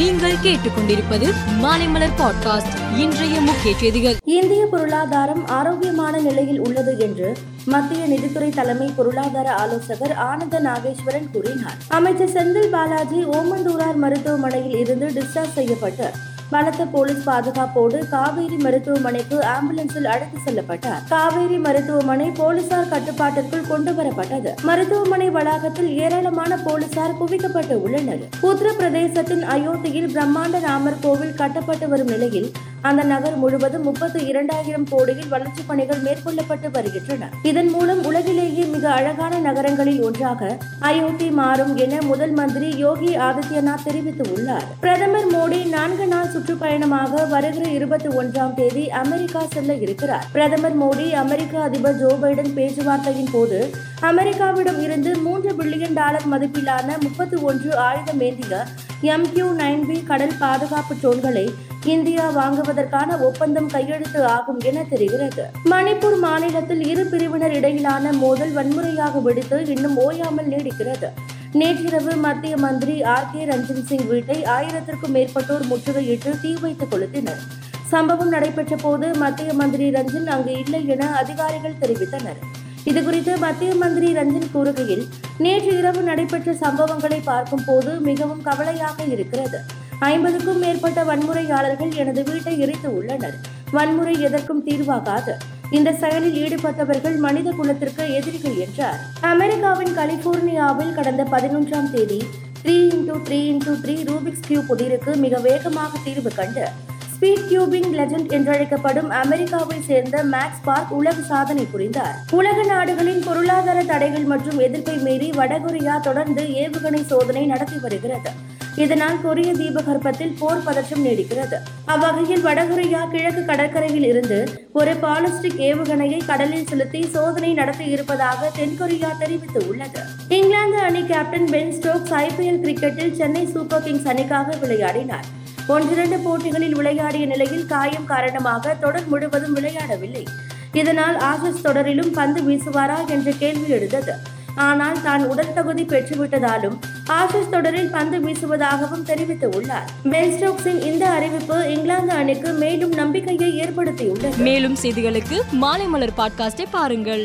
நீங்கள் கேட்டுக்கொண்டிருப்பது மாலைமலர் பாட்காஸ்ட். இன்றைய முக்கிய செய்திகள். இந்திய பொருளாதாரம் ஆரோக்கியமான நிலையில் உள்ளது என்று மத்திய நிதித்துறை தலைமை பொருளாதார ஆலோசகர் ஆனந்த நாகேஸ்வரன் கூறினார். அமைச்சர் செந்தில் பாலாஜி ஓமந்தூரார் மருத்துவமனையில் இருந்து டிஸ்சார்ஜ் செய்யப்பட்டு பலத்த போலீஸ் பாதுகாப்போடு காவேரி மருத்துவமனைக்கு ஆம்புலன்ஸில் அழைத்து செல்லப்பட்டார். காவேரி மருத்துவமனை போலீசார் கட்டுப்பாட்டிற்குள் கொண்டு வரப்பட்டது. மருத்துவமனை வளாகத்தில் ஏராளமான போலீசார் குவிக்கப்பட்டு உள்ளனர். உத்தரப்பிரதேசத்தின் அயோத்தியில் பிரம்மாண்ட ராமர் கோவில் கட்டப்பட்டு வரும் நிலையில் அந்த நகர் முழுவதும் முப்பத்தி இரண்டாயிரம் கோடியில் வளர்ச்சிப் பணிகள் மேற்கொள்ளப்பட்டு வருகின்றன. இதன் மூலம் உலகிலேயே மிக அழகான நகரங்களில் ஒன்றாக அயோத்தி மாறும் என முதல் மந்திரி யோகி ஆதித்யநாத் தெரிவித்துள்ளார். பிரதமர் மோடி நான்கு நாள் சுற்றுப்பயணமாக வருகிற இருபத்தி ஒன்றாம் தேதி அமெரிக்கா செல்ல இருக்கிறார். பிரதமர் மோடி அமெரிக்க அதிபர் ஜோ பைடன் பேச்சுவார்த்தையின் போது அமெரிக்காவிடம் இருந்து மூன்று பில்லியன் டாலர் மதிப்பிலான முப்பத்தி ஒன்று ஆயுதம் ஏந்திய எம் கியூ நைன் பி கடல் பாதுகாப்பு ட்ரோன்களை இந்தியா வாங்குவதற்கான ஒப்பந்தம் கையெழுத்து ஆகும் என தெரிகிறது. மணிப்பூர் மாநிலத்தில் இரு பிரிவினர் இடையிலான மோதல் வன்முறையாக வெடித்து இன்னும் ஓயாமல் நீடிக்கிறது. நேற்றிரவு மத்திய மந்திரி ஆர் கே ரஞ்சன் சிங் வீட்டை ஆயிரத்திற்கும் மேற்பட்டோர் முற்றுகையிட்டு தீ வைத்து கொளுத்தினர். சம்பவம் நடைபெற்ற போது மத்திய மந்திரி ரஞ்சன் அங்கு இல்லை என அதிகாரிகள் தெரிவித்தனர். இதுகுறித்து மத்திய மந்திரி ரஞ்சன் கூறுகையில் நேற்று இரவு நடைபெற்ற சம்பவங்களை பார்க்கும் போது மிகவும் கவலையாக இருக்கிறது. ஐம்பதுக்கும் மேற்பட்ட வன்முறையாளர்கள் எனது வீட்டை எரித்து உள்ளனர். வன்முறை எதற்கும் தீர்வாகாது. இந்த செயலில் ஈடுபட்டவர்கள் மனித குலத்திற்கு எதிரிகள் என்றார். அமெரிக்காவின் கலிபோர்னியாவில் கடந்த பதினொன்றாம் தேதி three into three into three Rubik's cube புதிருக்கு மிக வேகமாக தீர்வு கண்டு ஸ்பீட் கியூபிங் லெஜண்ட் என்றழைக்கப்படும் அமெரிக்காவை சேர்ந்த மேக்ஸ் பார்க் உலக சாதனை புரிந்தார். உலக நாடுகளின் பொருளாதார தடைகள் மற்றும் எதிர்ப்பை மீறி வடகொரியா தொடர்ந்து ஏவுகணை சோதனை நடத்தி வருகிறது. இதனால் கொரிய தீபகற்பத்தில் போர் பதற்றம் நீடிக்கிறது. அவ்வகையில் வடகொரியா கிழக்கு கடற்கரையில் இருந்து ஒரு பாலிஸ்டிக் ஏவுகணையை கடலில் செலுத்தி சோதனை நடத்தி இருப்பதாக தென்கொரியா தெரிவித்துள்ளது இங்கிலாந்து அணி கேப்டன் பென் ஸ்டோக்ஸ் ஐபிஎல் கிரிக்கெட்டில் சென்னை சூப்பர் கிங்ஸ் அணிக்காக விளையாடினார். ஒன்றிரண்டு போட்டிகளில் விளையாடிய நிலையில் காயம் காரணமாக தொடர் முழுவதும் விளையாடவில்லை. இதனால் ஆசிஸ் தொடரிலும் பந்து வீசுவாரா என்ற கேள்வி எழுந்தது. ஆனால் தான் உடல் தகுதி பெற்றுவிட்டதாலும் ஆசிஸ் தொடரில் பந்து வீசுவதாகவும் தெரிவித்துள்ளார் பென் ஸ்டோக்ஸின் இந்த அறிவிப்பு இங்கிலாந்து அணிக்கு மேலும் நம்பிக்கையை ஏற்படுத்தியுள்ளது. மேலும் செய்திகளுக்கு மாலைமலர் பாட்காஸ்டை பாருங்கள்.